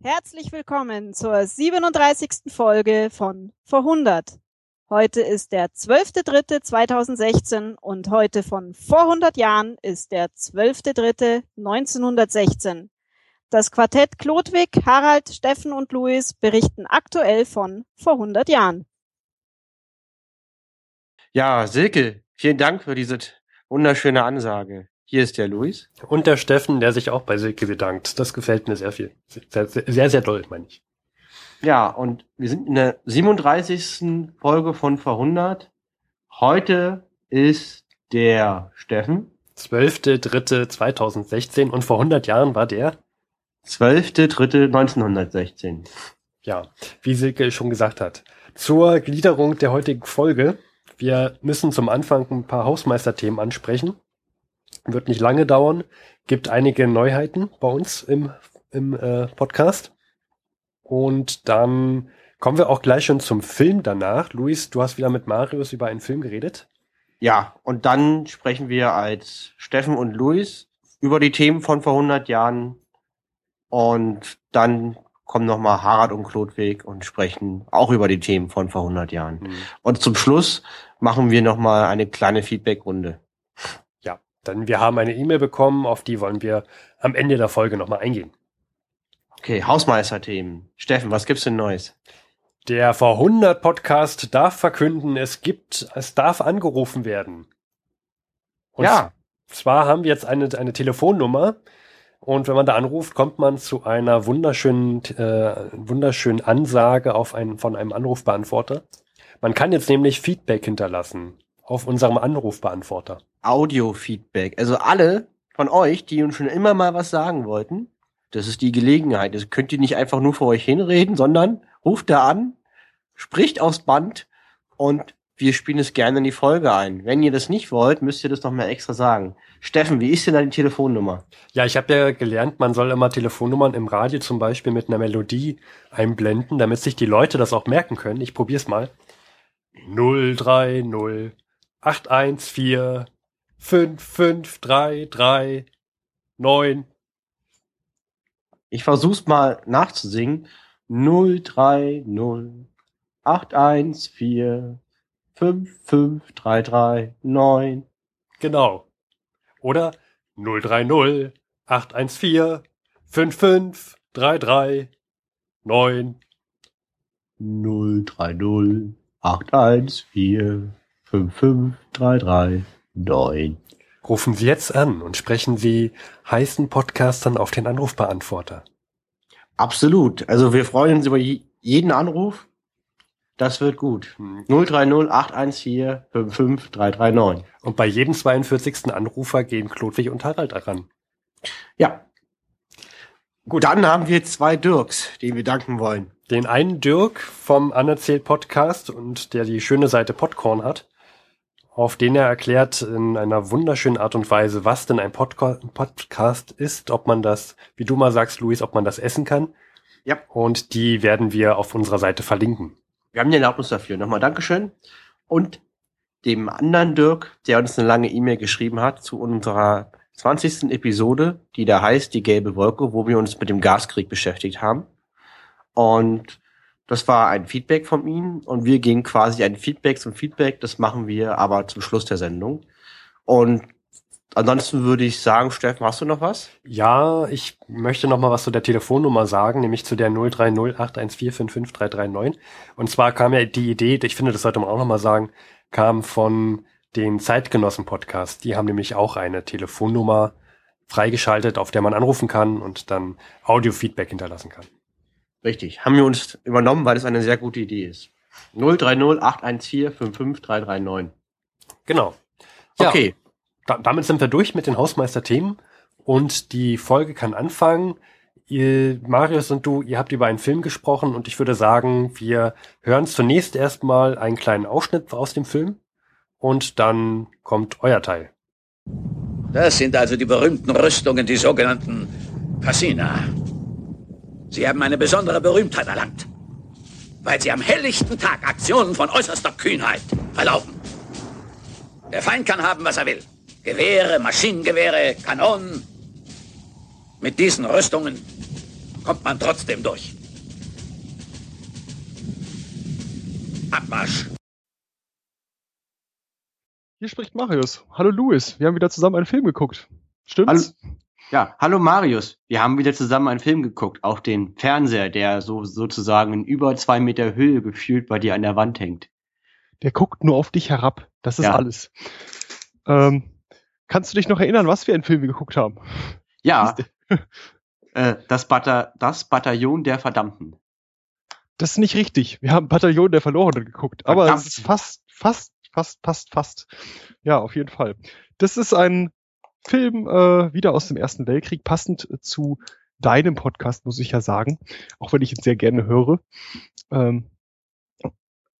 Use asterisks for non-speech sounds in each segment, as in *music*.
Herzlich willkommen zur 37. Folge von Vor 100. Heute ist der 12.3.2016 und heute von vor 100 Jahren ist der 12.3.1916. Das Quartett Klodwig, Harald, Steffen und Luis berichten aktuell von vor 100 Jahren. Ja, Silke, vielen Dank für diese wunderschöne Ansage. Hier ist der Luis. Und der Steffen, der sich auch bei Silke bedankt. Das gefällt mir sehr viel. Sehr, sehr, sehr, sehr doll, meine ich. Ja, und wir sind in der 37. Folge von 100. Heute ist der Steffen. 12.3.2016 und vor 100 Jahren war der? 12.3.1916. Ja, wie Silke schon gesagt hat. Zur Gliederung der heutigen Folge. Wir müssen zum Anfang ein paar Hausmeisterthemen ansprechen. Wird nicht lange dauern. Gibt einige Neuheiten bei uns im, im äh, Podcast. Und dann kommen wir auch gleich schon zum Film danach. Luis, du hast wieder mit Marius über einen Film geredet. Ja, und dann sprechen wir als Steffen und Luis über die Themen von vor 100 Jahren. Und dann kommen nochmal Harald und Klodwig und sprechen auch über die Themen von vor 100 Jahren. Mhm. Und zum Schluss machen wir nochmal eine kleine Feedback-Runde. Denn wir haben eine E-Mail bekommen, auf die wollen wir am Ende der Folge nochmal eingehen. Okay, Hausmeisterthemen. Steffen, was gibt's denn Neues? Der vor 100 Podcast darf verkünden, es gibt, es darf angerufen werden. Und ja. Zwar haben wir jetzt eine, eine Telefonnummer und wenn man da anruft, kommt man zu einer wunderschönen, äh, wunderschönen Ansage auf einen, von einem Anrufbeantworter. Man kann jetzt nämlich Feedback hinterlassen auf unserem Anrufbeantworter. Audio-Feedback. Also alle von euch, die uns schon immer mal was sagen wollten, das ist die Gelegenheit. Das könnt ihr nicht einfach nur vor euch hinreden, sondern ruft da an, spricht aufs Band und wir spielen es gerne in die Folge ein. Wenn ihr das nicht wollt, müsst ihr das noch mal extra sagen. Steffen, wie ist denn deine Telefonnummer? Ja, ich habe ja gelernt, man soll immer Telefonnummern im Radio zum Beispiel mit einer Melodie einblenden, damit sich die Leute das auch merken können. Ich probier's mal. 030 814 fünf, fünf, drei, drei, neun. Ich versuch's mal nachzusingen. Null, drei, null, acht, eins, vier, fünf, fünf, drei, drei, neun. Genau. Oder null, drei, null, acht, eins, vier, fünf, fünf, drei, drei, neun. Null, drei, null, acht, eins, vier, fünf, fünf, drei, drei, Nein. Rufen Sie jetzt an und sprechen Sie heißen Podcastern auf den Anrufbeantworter. Absolut. Also wir freuen uns über jeden Anruf. Das wird gut. 030 814 55339. Und bei jedem 42. Anrufer gehen Klodwig und Harald daran. Ja. Gut. Dann haben wir zwei Dirks, denen wir danken wollen. Den einen Dirk vom Anerzählt Podcast und der die schöne Seite Podcorn hat auf den er erklärt in einer wunderschönen Art und Weise, was denn ein Podca Podcast ist, ob man das, wie du mal sagst, Luis, ob man das essen kann. Ja. Und die werden wir auf unserer Seite verlinken. Wir haben die Erlaubnis dafür. Nochmal Dankeschön. Und dem anderen Dirk, der uns eine lange E-Mail geschrieben hat zu unserer 20. Episode, die da heißt Die gelbe Wolke, wo wir uns mit dem Gaskrieg beschäftigt haben. Und das war ein Feedback von ihm und wir gehen quasi ein Feedback zum Feedback. Das machen wir aber zum Schluss der Sendung. Und ansonsten würde ich sagen, Steffen, hast du noch was? Ja, ich möchte noch mal was zu der Telefonnummer sagen, nämlich zu der 03081455339. Und zwar kam ja die Idee, ich finde, das sollte man auch noch mal sagen, kam von den Zeitgenossen-Podcast. Die haben nämlich auch eine Telefonnummer freigeschaltet, auf der man anrufen kann und dann Audio-Feedback hinterlassen kann. Richtig. Haben wir uns übernommen, weil es eine sehr gute Idee ist. 030 814 55339. Genau. Ja, okay. Da, damit sind wir durch mit den Hausmeister-Themen und die Folge kann anfangen. Ihr, Marius und du, ihr habt über einen Film gesprochen und ich würde sagen, wir hören zunächst erstmal einen kleinen Ausschnitt aus dem Film und dann kommt euer Teil. Das sind also die berühmten Rüstungen, die sogenannten Cassina. Sie haben eine besondere Berühmtheit erlangt, weil Sie am helllichten Tag Aktionen von äußerster Kühnheit erlauben. Der Feind kann haben, was er will. Gewehre, Maschinengewehre, Kanonen. Mit diesen Rüstungen kommt man trotzdem durch. Abmarsch! Hier spricht Marius. Hallo Louis, wir haben wieder zusammen einen Film geguckt. Stimmt's? Hallo. Ja, hallo Marius. Wir haben wieder zusammen einen Film geguckt, auf den Fernseher, der so sozusagen in über zwei Meter Höhe gefühlt bei dir an der Wand hängt. Der guckt nur auf dich herab. Das ist ja. alles. Ähm, kannst du dich noch erinnern, was wir einen Film geguckt haben? Ja. *laughs* äh, das, Bata das Bataillon der Verdammten. Das ist nicht richtig. Wir haben Bataillon der Verlorenen geguckt. Verdammt. Aber es ist fast, fast, fast, fast, fast. Ja, auf jeden Fall. Das ist ein Film äh, wieder aus dem Ersten Weltkrieg, passend zu deinem Podcast, muss ich ja sagen, auch wenn ich ihn sehr gerne höre. Ähm,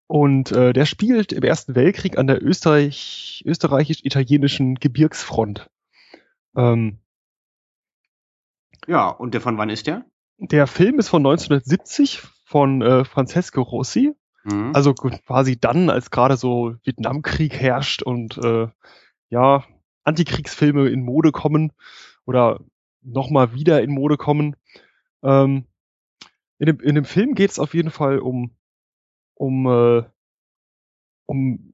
und äh, der spielt im Ersten Weltkrieg an der Österreich, österreichisch-italienischen Gebirgsfront. Ähm, ja, und der von wann ist der? Der Film ist von 1970 von äh, Francesco Rossi. Mhm. Also quasi dann, als gerade so Vietnamkrieg herrscht und äh, ja, Antikriegsfilme in Mode kommen oder nochmal wieder in Mode kommen. Ähm, in, dem, in dem Film geht es auf jeden Fall um, um, äh, um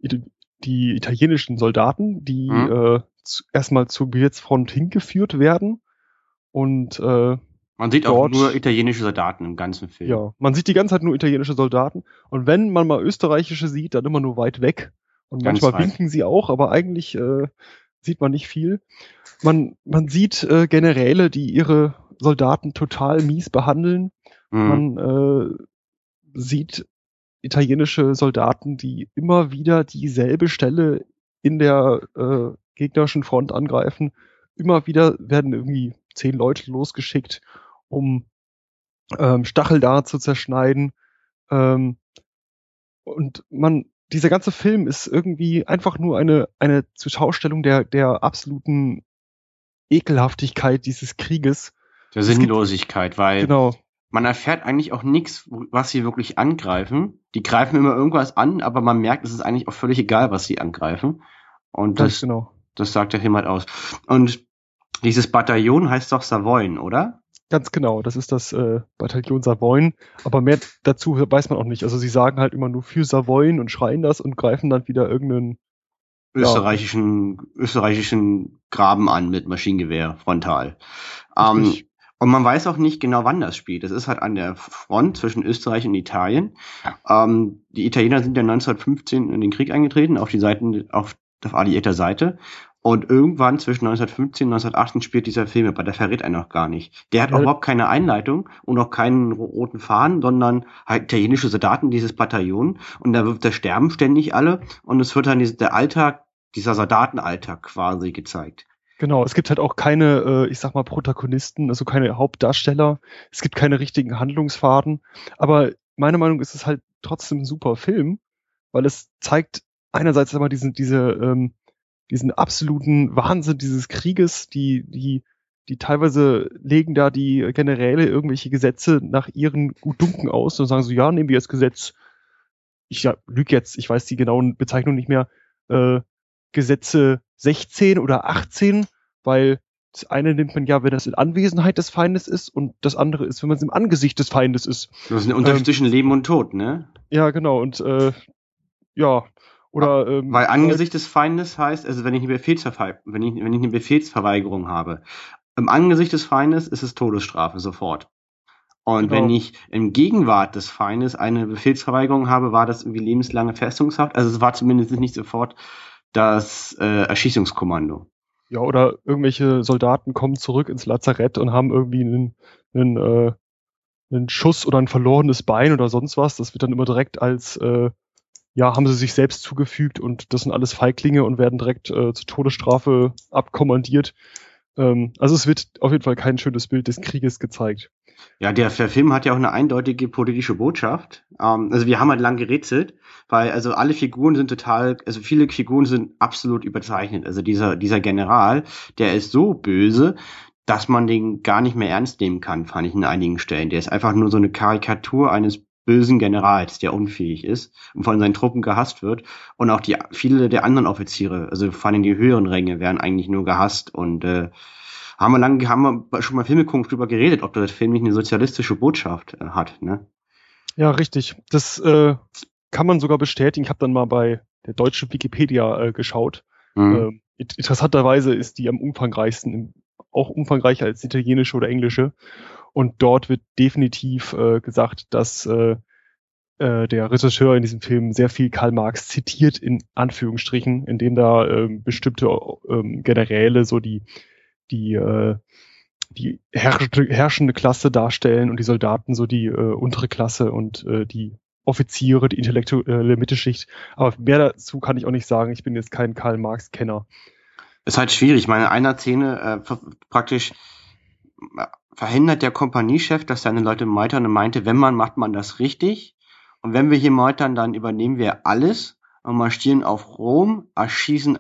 die italienischen Soldaten, die mhm. äh, zu, erstmal zur Gebirgsfront hingeführt werden und äh, man sieht dort, auch nur italienische Soldaten im ganzen Film. Ja, man sieht die ganze Zeit nur italienische Soldaten. Und wenn man mal österreichische sieht, dann immer nur weit weg. Und Ganz manchmal weit. winken sie auch, aber eigentlich äh, sieht man nicht viel. Man, man sieht äh, Generäle, die ihre Soldaten total mies behandeln. Mhm. Man äh, sieht italienische Soldaten, die immer wieder dieselbe Stelle in der äh, gegnerischen Front angreifen. Immer wieder werden irgendwie zehn Leute losgeschickt, um ähm, Stachel da zu zerschneiden. Ähm, und man dieser ganze Film ist irgendwie einfach nur eine, eine Zuschaustellung der, der absoluten Ekelhaftigkeit dieses Krieges. Der Sinnlosigkeit, weil genau. man erfährt eigentlich auch nichts, was sie wirklich angreifen. Die greifen immer irgendwas an, aber man merkt, es ist eigentlich auch völlig egal, was sie angreifen. Und das, genau. das sagt der Film halt aus. Und dieses Bataillon heißt doch Savoyen, oder? Ganz genau, das ist das äh, Bataillon Savoyen. Aber mehr dazu weiß man auch nicht. Also sie sagen halt immer nur für Savoyen und schreien das und greifen dann wieder irgendeinen österreichischen, ja. österreichischen Graben an mit Maschinengewehr frontal. Ähm, und man weiß auch nicht genau, wann das spielt. Das ist halt an der Front zwischen Österreich und Italien. Ähm, die Italiener sind ja 1915 in den Krieg eingetreten, auf die Seiten, auf, auf alliierter Seite. Und irgendwann zwischen 1915 und 1918 spielt dieser Film, aber der verrät einen auch gar nicht. Der hat ja. auch überhaupt keine Einleitung und auch keinen roten Faden, sondern halt italienische Soldaten, dieses Bataillon. Und da, wird, da sterben ständig alle und es wird dann der Alltag, dieser Soldatenalltag quasi gezeigt. Genau, es gibt halt auch keine, äh, ich sag mal, Protagonisten, also keine Hauptdarsteller. Es gibt keine richtigen Handlungsfaden. Aber meiner Meinung ist es halt trotzdem ein super Film, weil es zeigt einerseits immer diesen, diese, ähm, diesen absoluten Wahnsinn dieses Krieges, die, die, die teilweise legen da die Generäle irgendwelche Gesetze nach ihren Gutdunken aus und sagen so, ja, nehmen wir das Gesetz, ich ja, lüge jetzt, ich weiß die genauen Bezeichnungen nicht mehr, äh, Gesetze 16 oder 18, weil das eine nimmt man ja, wenn das in Anwesenheit des Feindes ist und das andere ist, wenn man es im Angesicht des Feindes ist. Das ist ein Unterschied ähm, zwischen Leben und Tod, ne? Ja, genau. Und äh, ja, oder, ähm, Weil Angesicht des Feindes heißt, also wenn ich eine Befehlsverweigerung, wenn ich, wenn ich eine Befehlsverweigerung habe, im Angesicht des Feindes ist es Todesstrafe sofort. Und genau. wenn ich im Gegenwart des Feindes eine Befehlsverweigerung habe, war das irgendwie lebenslange Festungshaft. Also es war zumindest nicht sofort das äh, Erschießungskommando. Ja, oder irgendwelche Soldaten kommen zurück ins Lazarett und haben irgendwie einen, einen, äh, einen Schuss oder ein verlorenes Bein oder sonst was. Das wird dann immer direkt als äh, ja, haben sie sich selbst zugefügt und das sind alles Feiglinge und werden direkt äh, zur Todesstrafe abkommandiert. Ähm, also es wird auf jeden Fall kein schönes Bild des Krieges gezeigt. Ja, der, der Film hat ja auch eine eindeutige politische Botschaft. Ähm, also wir haben halt lang gerätselt, weil also alle Figuren sind total, also viele Figuren sind absolut überzeichnet. Also dieser, dieser General, der ist so böse, dass man den gar nicht mehr ernst nehmen kann, fand ich in einigen Stellen. Der ist einfach nur so eine Karikatur eines bösen Generals, der unfähig ist und von seinen Truppen gehasst wird. Und auch die viele der anderen Offiziere, also vor allem die höheren Ränge, werden eigentlich nur gehasst und äh, haben wir lange, haben wir schon mal Filmekunft drüber geredet, ob der Film nicht eine sozialistische Botschaft äh, hat, ne? Ja, richtig. Das äh, kann man sogar bestätigen. Ich habe dann mal bei der deutschen Wikipedia äh, geschaut. Mhm. Ähm, interessanterweise ist die am umfangreichsten, auch umfangreicher als die italienische oder englische. Und dort wird definitiv äh, gesagt, dass äh, äh, der Regisseur in diesem Film sehr viel Karl Marx zitiert, in Anführungsstrichen, indem da äh, bestimmte äh, Generäle so die, die, äh, die herrschende, Klasse darstellen und die Soldaten so die äh, untere Klasse und äh, die Offiziere, die intellektuelle Mittelschicht. Aber mehr dazu kann ich auch nicht sagen. Ich bin jetzt kein Karl Marx-Kenner. Ist halt schwierig. Meine, in einer Szene äh, praktisch verhindert der Kompaniechef, dass seine Leute meitern und meinte, wenn man macht man das richtig. Und wenn wir hier meutern, dann übernehmen wir alles und marschieren auf Rom, erschießen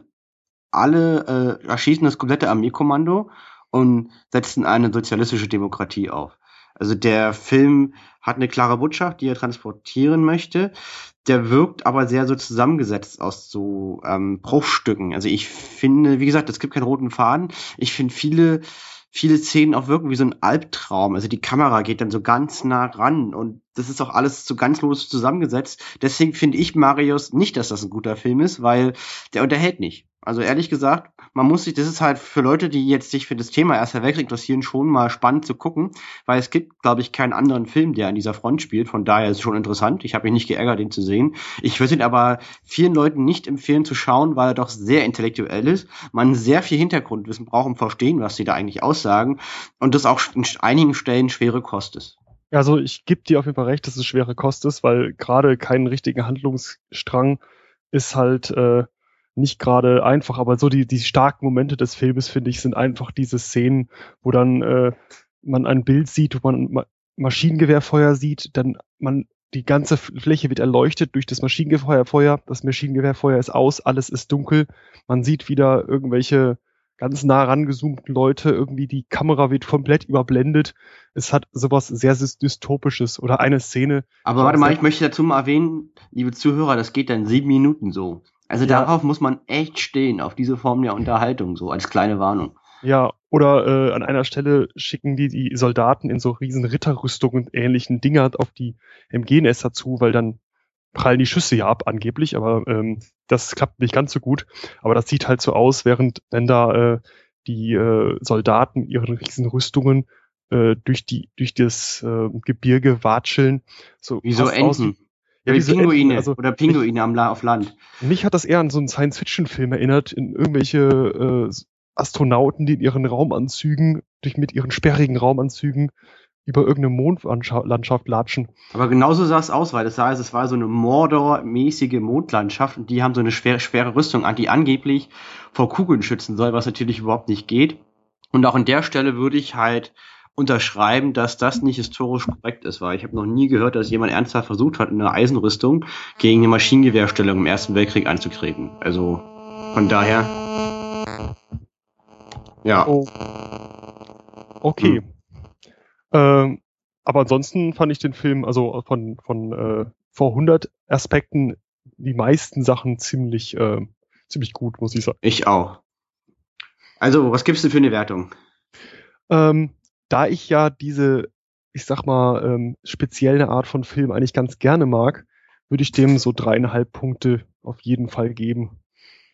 alle, äh, erschießen das komplette Armeekommando und setzen eine sozialistische Demokratie auf. Also der Film hat eine klare Botschaft, die er transportieren möchte. Der wirkt aber sehr so zusammengesetzt aus so ähm, Bruchstücken. Also ich finde, wie gesagt, es gibt keinen roten Faden. Ich finde viele viele Szenen auch wirken wie so ein Albtraum. Also die Kamera geht dann so ganz nah ran und das ist auch alles so ganz los zusammengesetzt. Deswegen finde ich Marius nicht, dass das ein guter Film ist, weil der unterhält nicht. Also ehrlich gesagt, man muss sich, das ist halt für Leute, die jetzt sich für das Thema Erster Weltkrieg interessieren, schon mal spannend zu gucken, weil es gibt, glaube ich, keinen anderen Film, der an dieser Front spielt. Von daher ist es schon interessant. Ich habe mich nicht geärgert, den zu sehen. Ich würde ihn aber vielen Leuten nicht empfehlen zu schauen, weil er doch sehr intellektuell ist. Man sehr viel Hintergrundwissen braucht, um verstehen, was sie da eigentlich aussagen. Und das auch in einigen Stellen schwere Kost ist. Also ich gebe dir auf jeden Fall recht, dass es schwere Kost ist, weil gerade keinen richtigen Handlungsstrang ist halt äh, nicht gerade einfach, aber so die, die starken Momente des Filmes, finde ich, sind einfach diese Szenen, wo dann äh, man ein Bild sieht, wo man Ma Maschinengewehrfeuer sieht, dann man die ganze Fläche wird erleuchtet durch das Maschinengewehrfeuer, das Maschinengewehrfeuer ist aus, alles ist dunkel, man sieht wieder irgendwelche ganz nah rangezoomten Leute, irgendwie die Kamera wird komplett überblendet. Es hat sowas sehr dystopisches oder eine Szene. Aber warte mal, ich möchte dazu mal erwähnen, liebe Zuhörer, das geht dann sieben Minuten so. Also ja. darauf muss man echt stehen, auf diese Form der Unterhaltung, so als kleine Warnung. Ja, oder äh, an einer Stelle schicken die die Soldaten in so riesen Ritterrüstungen und ähnlichen Dinger auf die MG-Nester zu, weil dann prallen die Schüsse ja ab angeblich, aber ähm, das klappt nicht ganz so gut. Aber das sieht halt so aus, während wenn da äh, die äh, Soldaten ihren riesen Rüstungen äh, durch die durch das äh, Gebirge watscheln. So Wie so Enten. Ja, wie Pinguine also, oder Pinguine am La auf Land. Mich hat das eher an so einen Science-Fiction-Film erinnert, in irgendwelche äh, Astronauten, die in ihren Raumanzügen, durch mit ihren sperrigen Raumanzügen über irgendeine Mondlandschaft latschen. Aber genauso sah es aus, weil das sah, es war so eine Mordor-mäßige Mondlandschaft und die haben so eine schwere, schwere Rüstung an, die angeblich vor Kugeln schützen soll, was natürlich überhaupt nicht geht. Und auch an der Stelle würde ich halt unterschreiben, dass das nicht historisch korrekt ist, weil ich habe noch nie gehört, dass jemand ernsthaft versucht hat, eine Eisenrüstung gegen eine Maschinengewehrstellung im Ersten Weltkrieg anzutreten. Also von daher. Ja. Oh. Okay. Hm. Ähm, aber ansonsten fand ich den Film, also von, von äh, vor 100 Aspekten, die meisten Sachen ziemlich, äh, ziemlich gut, muss ich sagen. Ich auch. Also, was gibst du für eine Wertung? Ähm, da ich ja diese, ich sag mal, ähm, spezielle Art von Film eigentlich ganz gerne mag, würde ich dem so dreieinhalb Punkte auf jeden Fall geben.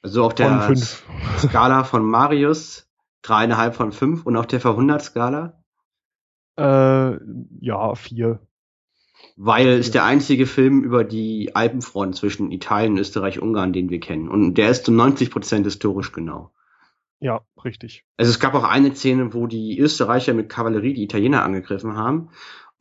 Also auf der von Skala von Marius dreieinhalb von fünf und auf der Verhundert-Skala? Äh, ja, vier. Weil es der einzige Film über die Alpenfront zwischen Italien, Österreich, Ungarn, den wir kennen. Und der ist zu 90 Prozent historisch genau. Ja, richtig. Also es gab auch eine Szene, wo die Österreicher mit Kavallerie die Italiener angegriffen haben.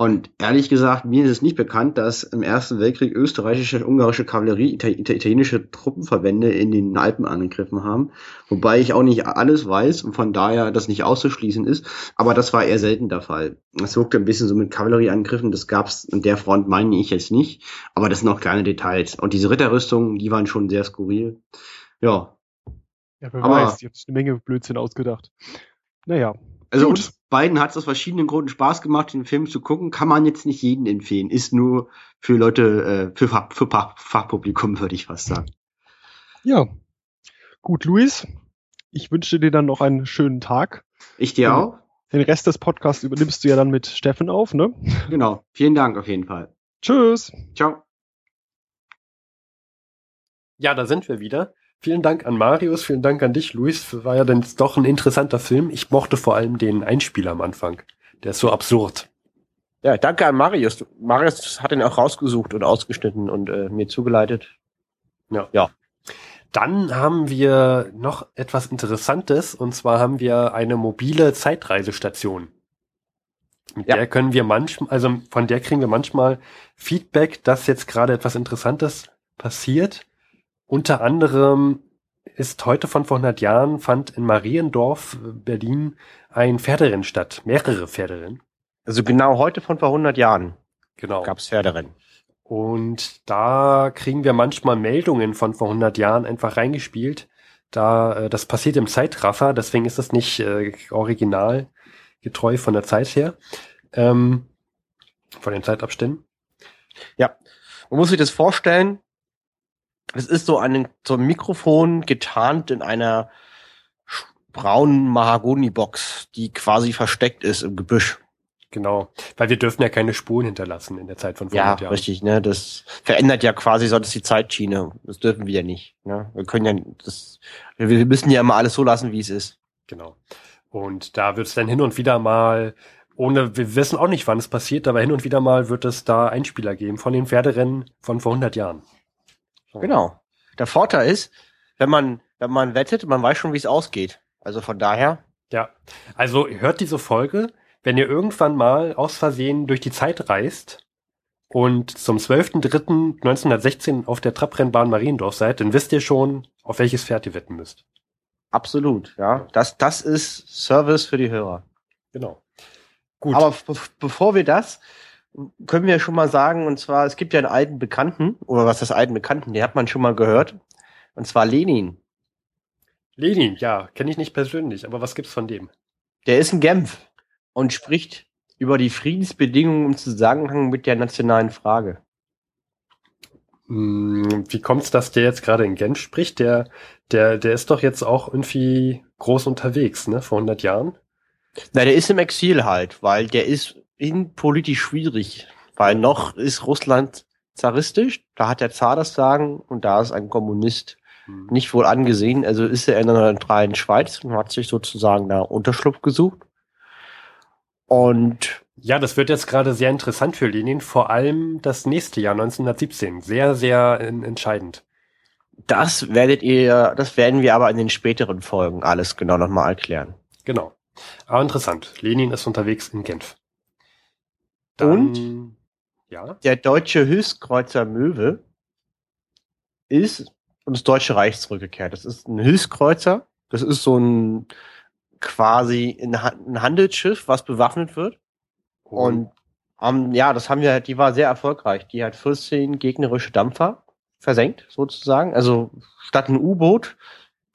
Und ehrlich gesagt, mir ist es nicht bekannt, dass im Ersten Weltkrieg österreichische, ungarische Kavallerie italienische Truppenverbände in den Alpen angegriffen haben. Wobei ich auch nicht alles weiß und von daher das nicht auszuschließen ist. Aber das war eher selten der Fall. Es wirkte ein bisschen so mit Kavallerieangriffen. Das gab's an der Front, meine ich jetzt nicht. Aber das sind auch kleine Details. Und diese Ritterrüstungen, die waren schon sehr skurril. Ja, ja, wer Aber, weiß, die haben sich eine Menge Blödsinn ausgedacht. Naja. Also gut. uns beiden hat es aus verschiedenen Gründen Spaß gemacht, den Film zu gucken. Kann man jetzt nicht jeden empfehlen. Ist nur für Leute, äh, für, Fach, für Fach, Fachpublikum, würde ich fast sagen. Ja. Gut, Luis. Ich wünsche dir dann noch einen schönen Tag. Ich dir auch. Den Rest des Podcasts übernimmst du ja dann mit Steffen auf, ne? Genau. Vielen Dank auf jeden Fall. Tschüss. Ciao. Ja, da sind wir wieder. Vielen Dank an Marius, vielen Dank an dich, Luis. War ja dann doch ein interessanter Film. Ich mochte vor allem den Einspieler am Anfang. Der ist so absurd. Ja, danke an Marius. Marius hat ihn auch rausgesucht und ausgeschnitten und äh, mir zugeleitet. Ja. ja. Dann haben wir noch etwas Interessantes und zwar haben wir eine mobile Zeitreisestation. Mit ja. der können wir manchmal, also von der kriegen wir manchmal Feedback, dass jetzt gerade etwas Interessantes passiert. Unter anderem ist heute von vor 100 Jahren fand in Mariendorf, Berlin, ein Pferderennen statt. Mehrere Pferderennen. Also genau heute von vor 100 Jahren. Genau. Gab's Pferderennen. Und da kriegen wir manchmal Meldungen von vor 100 Jahren einfach reingespielt. Da, äh, das passiert im Zeitraffer, deswegen ist das nicht äh, original getreu von der Zeit her. Ähm, von den Zeitabständen. Ja. Man muss sich das vorstellen, es ist so ein, so ein Mikrofon getarnt in einer braunen Mahagoni-Box, die quasi versteckt ist im Gebüsch. Genau, weil wir dürfen ja keine Spuren hinterlassen in der Zeit von 400 ja, Jahren. Ja, richtig, ne? Das verändert ja quasi sonst die Zeitschiene. Das dürfen wir ja nicht. Ne? Wir können ja, das, wir müssen ja immer alles so lassen, wie es ist. Genau. Und da wird es dann hin und wieder mal, ohne, wir wissen auch nicht, wann es passiert, aber hin und wieder mal wird es da Einspieler geben von den Pferderennen von vor 100 Jahren. Genau. Der Vorteil ist, wenn man, wenn man wettet, man weiß schon, wie es ausgeht. Also von daher. Ja. Also hört diese Folge, wenn ihr irgendwann mal aus Versehen durch die Zeit reist und zum 12.03.1916 auf der Trabrennbahn Mariendorf seid, dann wisst ihr schon, auf welches Pferd ihr wetten müsst. Absolut, ja. Das, das ist Service für die Hörer. Genau. Gut. Aber bevor wir das, können wir schon mal sagen, und zwar, es gibt ja einen alten Bekannten, oder was ist das alten Bekannten, den hat man schon mal gehört, und zwar Lenin. Lenin, ja, kenne ich nicht persönlich, aber was gibt's von dem? Der ist in Genf und spricht über die Friedensbedingungen im Zusammenhang mit der nationalen Frage. Hm, wie kommt's, dass der jetzt gerade in Genf spricht? Der, der, der ist doch jetzt auch irgendwie groß unterwegs, ne, vor 100 Jahren? Na, der ist im Exil halt, weil der ist politisch schwierig, weil noch ist Russland zaristisch, da hat der Zar das Sagen und da ist ein Kommunist hm. nicht wohl angesehen. Also ist er in der neutralen Schweiz und hat sich sozusagen da Unterschlupf gesucht. Und ja, das wird jetzt gerade sehr interessant für Lenin, vor allem das nächste Jahr 1917. Sehr, sehr entscheidend. Das werdet ihr, das werden wir aber in den späteren Folgen alles genau nochmal erklären. Genau. Aber interessant. Lenin ist unterwegs in Genf. Dann, und ja? der deutsche Höchstkreuzer Möwe ist ins Deutsche Reich zurückgekehrt. Das ist ein Hilfskreuzer. Das ist so ein quasi ein Handelsschiff, was bewaffnet wird. Mhm. Und um, ja, das haben wir, die war sehr erfolgreich. Die hat 14 gegnerische Dampfer versenkt, sozusagen. Also statt ein U-Boot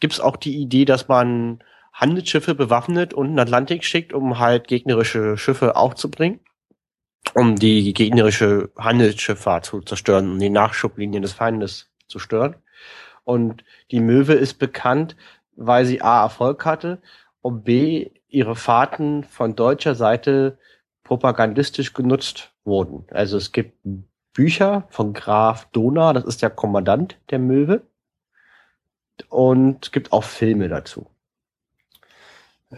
gibt's auch die Idee, dass man Handelsschiffe bewaffnet und in den Atlantik schickt, um halt gegnerische Schiffe aufzubringen um die gegnerische Handelsschifffahrt zu zerstören, um die Nachschublinien des Feindes zu stören. Und die Möwe ist bekannt, weil sie A Erfolg hatte und B ihre Fahrten von deutscher Seite propagandistisch genutzt wurden. Also es gibt Bücher von Graf Dona, das ist der Kommandant der Möwe. Und es gibt auch Filme dazu.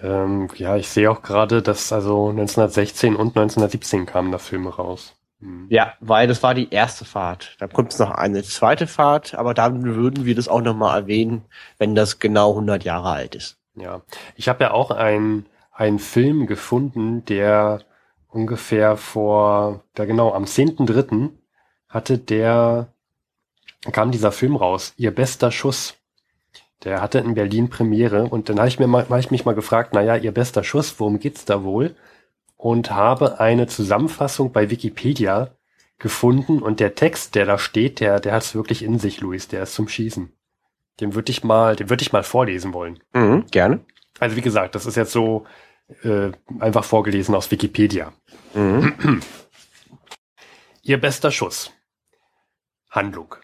Ähm, ja, ich sehe auch gerade, dass also 1916 und 1917 kamen da Filme raus. Hm. Ja, weil das war die erste Fahrt. Da kommt es noch eine zweite Fahrt, aber dann würden wir das auch nochmal erwähnen, wenn das genau 100 Jahre alt ist. Ja, ich habe ja auch einen einen Film gefunden, der ungefähr vor, da genau, am 10.3. hatte der, kam dieser Film raus, Ihr bester Schuss. Der hatte in Berlin Premiere und dann habe ich mir mal, hab ich mich mal gefragt, naja, ihr bester Schuss, worum geht's da wohl? Und habe eine Zusammenfassung bei Wikipedia gefunden und der Text, der da steht, der, der hat es wirklich in sich, Luis, der ist zum Schießen. Den würde ich mal, den würde ich mal vorlesen wollen. Mhm, gerne. Also wie gesagt, das ist jetzt so äh, einfach vorgelesen aus Wikipedia. Mhm. Ihr bester Schuss. Handlung.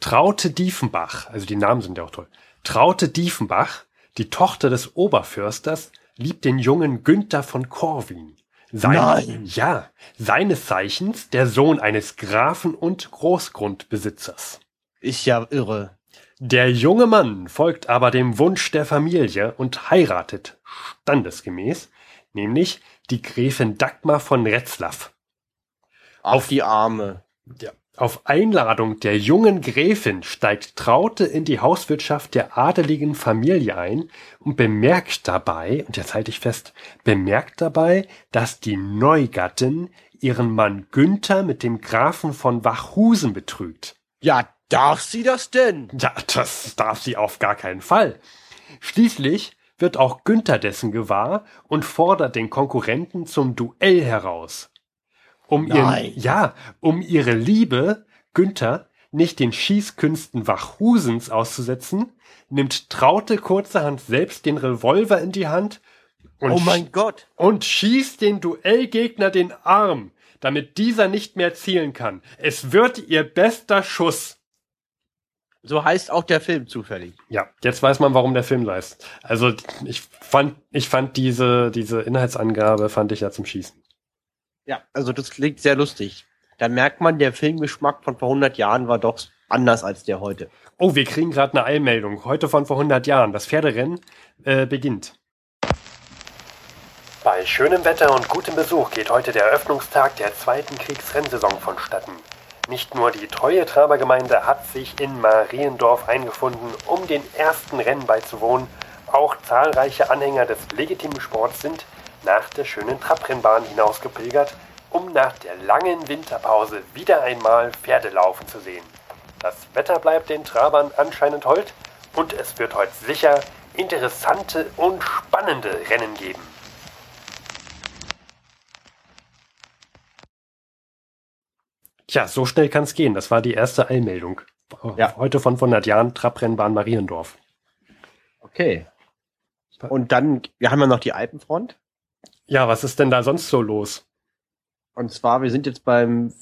Traute Diefenbach, also die Namen sind ja auch toll, Traute Diefenbach, die Tochter des Oberförsters, liebt den jungen Günther von Corwin. Sein, Nein. Ja, seines Zeichens der Sohn eines Grafen und Großgrundbesitzers. Ist ja irre. Der junge Mann folgt aber dem Wunsch der Familie und heiratet standesgemäß, nämlich die Gräfin Dagmar von Retzlaff. Auf die Arme. Ja, auf Einladung der jungen Gräfin steigt Traute in die Hauswirtschaft der adeligen Familie ein und bemerkt dabei, und jetzt halte ich fest, bemerkt dabei, dass die Neugattin ihren Mann Günther mit dem Grafen von Wachhusen betrügt. Ja, darf sie das denn? Ja, das darf sie auf gar keinen Fall. Schließlich wird auch Günther dessen gewahr und fordert den Konkurrenten zum Duell heraus um ihren, ja, um ihre Liebe, Günther, nicht den Schießkünsten Wachhusens auszusetzen, nimmt Traute kurzerhand selbst den Revolver in die Hand und, oh mein Gott. und schießt den Duellgegner den Arm, damit dieser nicht mehr zielen kann. Es wird ihr bester Schuss. So heißt auch der Film zufällig. Ja, jetzt weiß man, warum der Film leist. Also ich fand, ich fand diese, diese Inhaltsangabe fand ich ja zum Schießen. Ja, also das klingt sehr lustig. Da merkt man, der Filmgeschmack von vor 100 Jahren war doch anders als der heute. Oh, wir kriegen gerade eine Eilmeldung. Heute von vor 100 Jahren. Das Pferderennen äh, beginnt. Bei schönem Wetter und gutem Besuch geht heute der Eröffnungstag der zweiten Kriegsrennsaison vonstatten. Nicht nur die treue Trabergemeinde hat sich in Mariendorf eingefunden, um den ersten Rennen beizuwohnen, auch zahlreiche Anhänger des legitimen Sports sind nach der schönen Trabrennbahn hinausgepilgert, um nach der langen Winterpause wieder einmal Pferde laufen zu sehen. Das Wetter bleibt den Trabern anscheinend hold und es wird heute sicher interessante und spannende Rennen geben. Tja, so schnell kann es gehen. Das war die erste Eilmeldung. Ja. Heute von 100 Jahren Trabrennbahn Mariendorf. Okay. Und dann, wir haben ja noch die Alpenfront. Ja, was ist denn da sonst so los? Und zwar, wir sind jetzt beim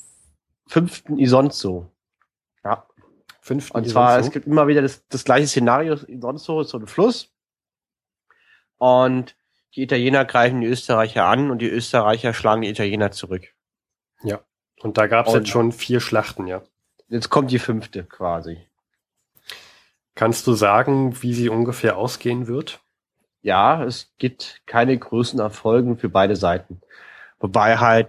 fünften Isonzo. Ja. Fünften Und zwar, Isonzo? es gibt immer wieder das, das gleiche Szenario. Isonzo ist so ein Fluss. Und die Italiener greifen die Österreicher an und die Österreicher schlagen die Italiener zurück. Ja. Und da gab es jetzt schon vier Schlachten, ja. Jetzt kommt die fünfte quasi. Kannst du sagen, wie sie ungefähr ausgehen wird? Ja, es gibt keine größten Erfolgen für beide Seiten. Wobei halt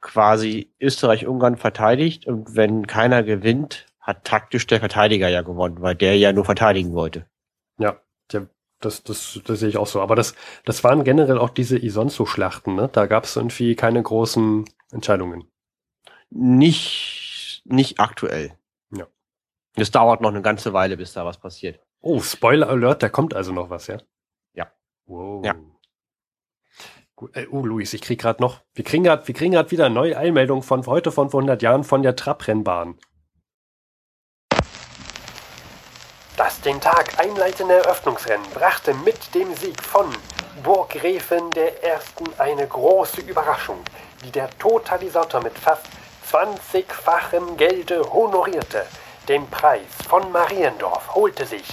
quasi Österreich-Ungarn verteidigt und wenn keiner gewinnt, hat taktisch der Verteidiger ja gewonnen, weil der ja nur verteidigen wollte. Ja, das, das, das sehe ich auch so. Aber das, das waren generell auch diese Isonzo-Schlachten, ne? Da gab es irgendwie keine großen Entscheidungen. Nicht, nicht aktuell. Ja. Es dauert noch eine ganze Weile, bis da was passiert. Oh, Spoiler Alert, da kommt also noch was, ja? Wow. Ja. Äh, oh, Luis, ich krieg gerade noch, wir kriegen gerade, wir kriegen gerade wieder neue Eilmeldung von heute von vor 100 Jahren von der Trabrennbahn. Das den Tag einleitende Eröffnungsrennen brachte mit dem Sieg von Burggräfin der Ersten eine große Überraschung, die der Totalisator mit fast 20-fachem Gelde honorierte. Den Preis von Mariendorf holte sich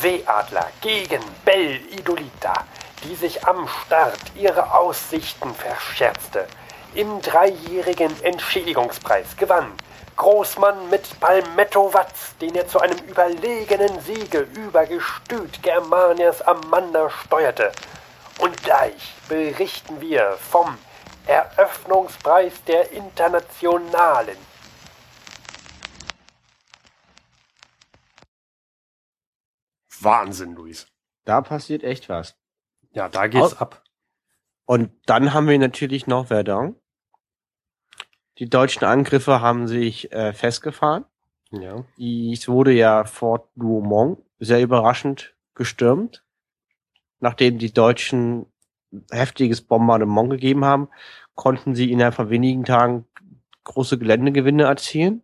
Seeadler gegen Bell Idolita die sich am Start ihre Aussichten verscherzte. Im dreijährigen Entschädigungspreis gewann Großmann mit Palmetto Watz, den er zu einem überlegenen Siege über Gestüt Germanias Amanda steuerte. Und gleich berichten wir vom Eröffnungspreis der Internationalen. Wahnsinn, Luis. Da passiert echt was. Ja, da geht's Aus ab. Und dann haben wir natürlich noch Verdun. Die deutschen Angriffe haben sich äh, festgefahren. Ja. Es wurde ja Fort Douaumont sehr überraschend gestürmt, nachdem die Deutschen heftiges Bombardement gegeben haben, konnten sie innerhalb von wenigen Tagen große Geländegewinne erzielen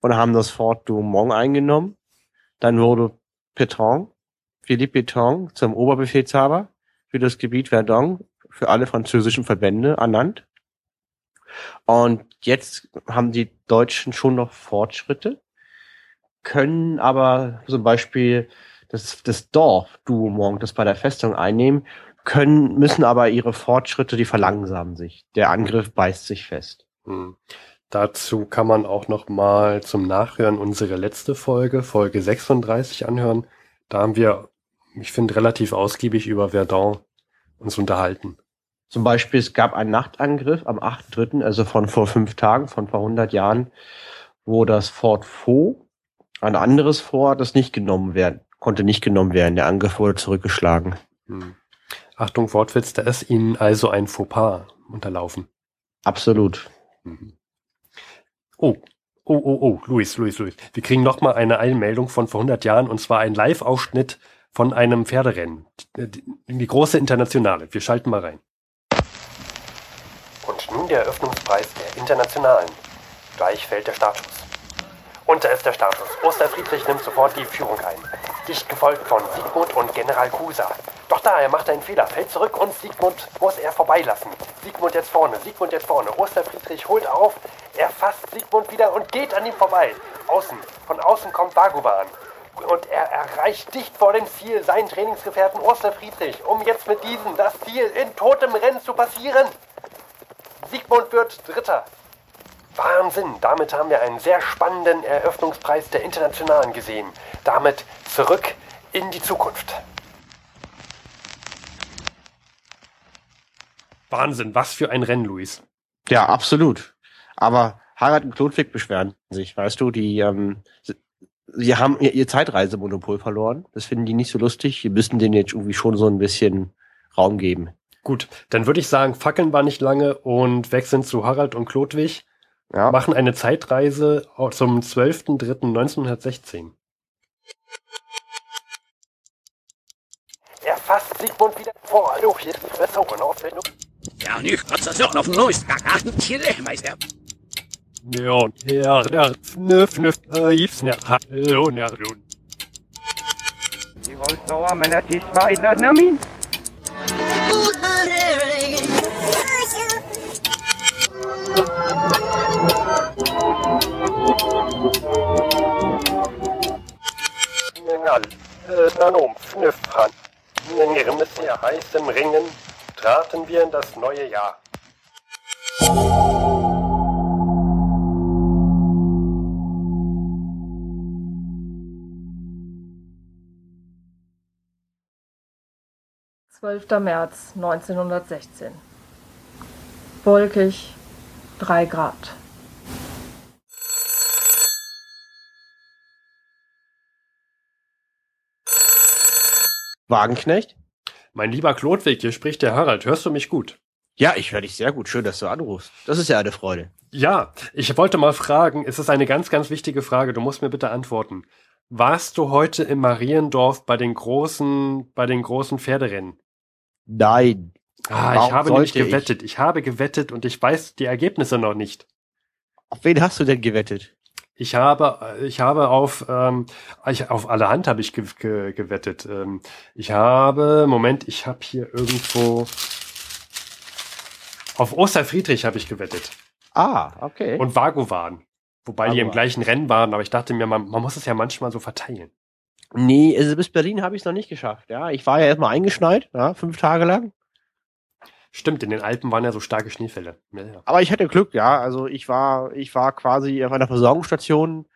und haben das Fort Douaumont eingenommen. Dann wurde Petain, Philippe Petain zum Oberbefehlshaber für das Gebiet Verdun für alle französischen Verbände ernannt. Und jetzt haben die Deutschen schon noch Fortschritte, können aber zum Beispiel das, das Dorf Douaumont, das bei der Festung einnehmen, können, müssen aber ihre Fortschritte, die verlangsamen sich. Der Angriff beißt sich fest. Hm. Dazu kann man auch noch mal zum Nachhören unsere letzte Folge, Folge 36 anhören. Da haben wir, ich finde, relativ ausgiebig über Verdun uns unterhalten. Zum Beispiel, es gab einen Nachtangriff am 8.3., also von vor fünf Tagen, von vor 100 Jahren, wo das Fort Faux, ein anderes Fort, das nicht genommen werden, konnte nicht genommen werden. Der Angriff wurde zurückgeschlagen. Hm. Achtung, Wortwitz, da ist Ihnen also ein Fauxpas unterlaufen. Absolut. Mhm. Oh, oh, oh, oh, Luis, Luis, Luis. Wir kriegen noch mal eine Einmeldung von vor 100 Jahren und zwar ein Live-Ausschnitt von einem Pferderennen. Die, große Internationale. Wir schalten mal rein. Und nun der Eröffnungspreis der Internationalen. Gleich fällt der Startschuss. Und da ist der Startschuss. Osterfriedrich nimmt sofort die Führung ein. Dicht gefolgt von Siegmund und General Kusa. Doch da, er macht einen Fehler, fällt zurück und Siegmund muss er vorbeilassen. Siegmund jetzt vorne, Siegmund jetzt vorne. Osterfriedrich holt auf, er fasst Siegmund wieder und geht an ihm vorbei. Außen, von außen kommt Dagoban. Und er erreicht dicht vor dem Ziel seinen Trainingsgefährten Osterfriedrich, um jetzt mit diesem das Ziel in totem Rennen zu passieren. Siegmund wird Dritter. Wahnsinn, damit haben wir einen sehr spannenden Eröffnungspreis der Internationalen gesehen. Damit zurück in die Zukunft. Wahnsinn, was für ein Rennen, Luis. Ja, absolut. Aber Harald und Klodwig beschweren sich, weißt du, die, ähm, sie haben ihr, ihr Zeitreisemonopol verloren. Das finden die nicht so lustig. Wir müssen denen jetzt irgendwie schon so ein bisschen Raum geben. Gut, dann würde ich sagen, fackeln wir nicht lange und wechseln zu Harald und Klodwig. Ja. Machen eine Zeitreise zum 12.03.1916. Er fasst Sigmund wieder vor. Hallo, hier ist die Fresse und Aufwendung. Ja, nicht, was das noch auf neues Gagaten Tiere, Meister. Ja, und ja, der Fnüff, Fnüff, Ips, ne, hallo, ne, hallo. Die Holzdauer meiner Tisch war in der Namin. Mengal, äh, Nanom, Fnüffran. In ihrem sehr heißem Ringen traten wir in das neue Jahr. 12. März 1916. Wolkig, 3 Grad. Wagenknecht? Mein lieber Klodwig, hier spricht der Harald. Hörst du mich gut? Ja, ich höre dich sehr gut. Schön, dass du anrufst. Das ist ja eine Freude. Ja, ich wollte mal fragen, es ist eine ganz, ganz wichtige Frage. Du musst mir bitte antworten. Warst du heute im Mariendorf bei den großen, bei den großen Pferderennen? Nein. Ah, Warum ich habe nämlich gewettet. Ich? ich habe gewettet und ich weiß die Ergebnisse noch nicht. Auf wen hast du denn gewettet? Ich habe, ich habe auf, ähm, ich, auf alle Hand habe ich ge ge gewettet. Ähm, ich habe, Moment, ich habe hier irgendwo auf Osterfriedrich habe ich gewettet. Ah, okay. Und Vagovan. Wobei Vagovan. die im gleichen Rennen waren, aber ich dachte mir, man, man muss es ja manchmal so verteilen. Nee, also bis Berlin habe ich es noch nicht geschafft. Ja, ich war ja erstmal eingeschneit, ja, fünf Tage lang. Stimmt, in den Alpen waren ja so starke Schneefälle. Ja, ja. Aber ich hatte Glück, ja. Also ich war, ich war quasi auf einer Versorgungsstation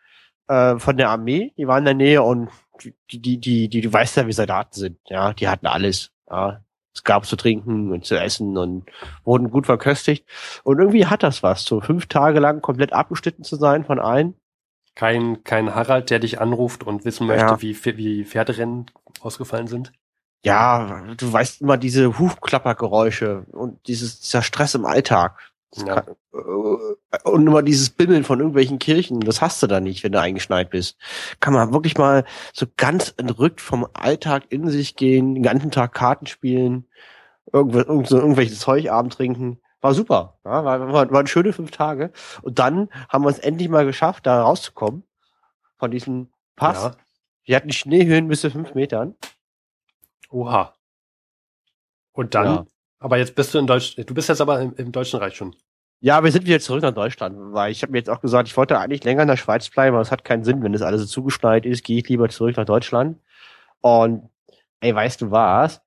äh, von der Armee. Die war in der Nähe und die, die, die, die, du weißt ja, wie Soldaten sind. Ja, die hatten alles. Ja, es gab zu trinken und zu essen und wurden gut verköstigt. Und irgendwie hat das was, so fünf Tage lang komplett abgeschnitten zu sein von allen. Kein, kein Harald, der dich anruft und wissen möchte, ja. wie, wie Pferderennen ausgefallen sind? Ja, du weißt immer diese Hufklappergeräusche und dieses, dieser Stress im Alltag. Ja. Äh, und immer dieses Bimmeln von irgendwelchen Kirchen, das hast du da nicht, wenn du eingeschneit bist. Kann man wirklich mal so ganz entrückt vom Alltag in sich gehen, den ganzen Tag Karten spielen, irgendw irgendwelches Zeug abend trinken. War super. Ja, war, war, waren schöne fünf Tage. Und dann haben wir es endlich mal geschafft, da rauszukommen. Von diesem Pass. Ja. Wir hatten Schneehöhen bis zu fünf Metern. Oha. Und dann? Ja. Aber jetzt bist du in Deutschland. Du bist jetzt aber im, im, Deutschen Reich schon. Ja, wir sind wieder zurück nach Deutschland, weil ich habe mir jetzt auch gesagt, ich wollte eigentlich länger in der Schweiz bleiben, aber es hat keinen Sinn, wenn das alles so zugeschneit ist, gehe ich lieber zurück nach Deutschland. Und ey, weißt du was?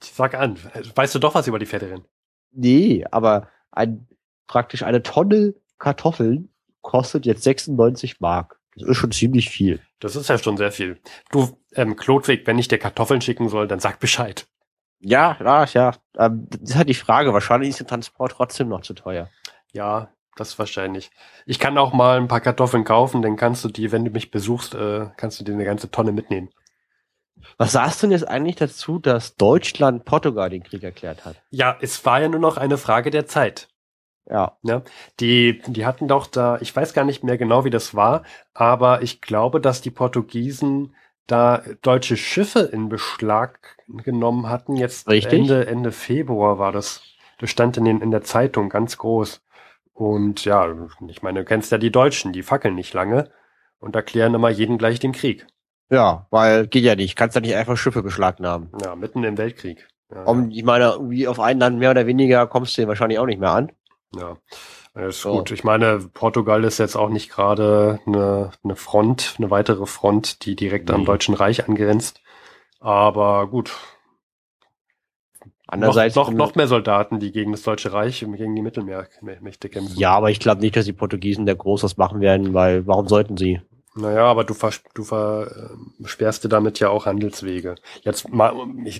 Sag an, weißt du doch was über die Pferderennen? Nee, aber ein, praktisch eine Tonne Kartoffeln kostet jetzt 96 Mark. Das ist schon ziemlich viel. Das ist ja schon sehr viel. Du, ähm, Klotwig, wenn ich dir Kartoffeln schicken soll, dann sag Bescheid. Ja, ja, ja. Ähm, das ist halt die Frage. Wahrscheinlich ist der Transport trotzdem noch zu teuer. Ja, das wahrscheinlich. Ich kann auch mal ein paar Kartoffeln kaufen, dann kannst du die, wenn du mich besuchst, äh, kannst du dir eine ganze Tonne mitnehmen. Was sagst du denn jetzt eigentlich dazu, dass Deutschland Portugal den Krieg erklärt hat? Ja, es war ja nur noch eine Frage der Zeit. Ja. ja. Die, die hatten doch da, ich weiß gar nicht mehr genau, wie das war, aber ich glaube, dass die Portugiesen da deutsche Schiffe in Beschlag genommen hatten. Jetzt Richtig. Ende, Ende Februar war das. Das stand in, den, in der Zeitung ganz groß. Und ja, ich meine, du kennst ja die Deutschen, die fackeln nicht lange und erklären immer jeden gleich den Krieg. Ja, weil geht ja nicht. Kannst ja nicht einfach Schiffe beschlagnahmen. Ja, mitten im Weltkrieg. Ja, um, ich meine, irgendwie auf ein Land mehr oder weniger kommst du wahrscheinlich auch nicht mehr an. Ja, ist so. gut. Ich meine, Portugal ist jetzt auch nicht gerade eine, eine Front, eine weitere Front, die direkt nee. am Deutschen Reich angrenzt. Aber gut. Andererseits noch, noch, noch mehr Soldaten, die gegen das Deutsche Reich und gegen die Mittelmeermächte kämpfen. Ja, aber ich glaube nicht, dass die Portugiesen der Großes machen werden, weil warum sollten sie? Naja, aber du, vers du versperrst dir damit ja auch Handelswege. Jetzt mal,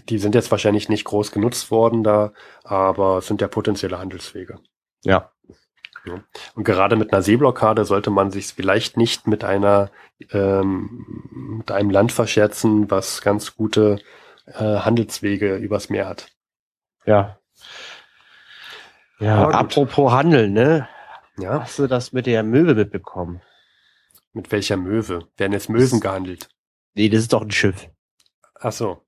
die sind jetzt wahrscheinlich nicht groß genutzt worden da, aber es sind ja potenzielle Handelswege. Ja. ja. Und gerade mit einer Seeblockade sollte man sich vielleicht nicht mit einer ähm, mit einem Land verscherzen, was ganz gute äh, Handelswege übers Meer hat. Ja. Ja, ja apropos Handel, ne? Ja. Hast du das mit der Möwe mitbekommen? Mit welcher Möwe? Werden jetzt Möwen gehandelt? Nee, das ist doch ein Schiff. Ach so.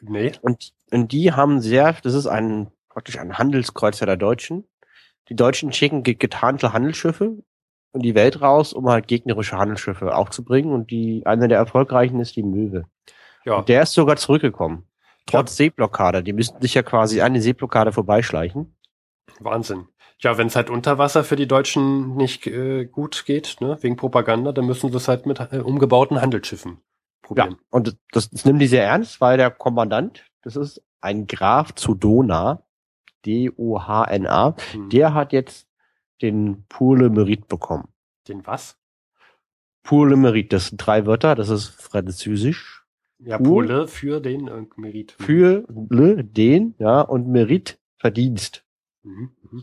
Nee. Und, und die haben sehr, das ist ein, praktisch ein Handelskreuzer der Deutschen. Die Deutschen schicken getarnte Handelsschiffe in die Welt raus, um halt gegnerische Handelsschiffe aufzubringen. Und die, eine der erfolgreichen ist die Möwe. Ja. Und der ist sogar zurückgekommen. Trotz ja. Seeblockade. Die müssten sich ja quasi an die Seeblockade vorbeischleichen. Wahnsinn. Ja, wenn es halt unter Wasser für die Deutschen nicht äh, gut geht, ne, wegen Propaganda, dann müssen sie es halt mit äh, umgebauten Handelsschiffen probieren. Ja, und das, das nimmt die sehr ernst, weil der Kommandant, das ist ein Graf zu Dona, D-O-H-N-A, hm. der hat jetzt den Pour le Mérite bekommen. Den was? Pour le Mérite, das sind drei Wörter, das ist französisch. Ja, pour le für den äh, Mérite. Für le, den, ja, und Mérite, Verdienst. Mhm, mh.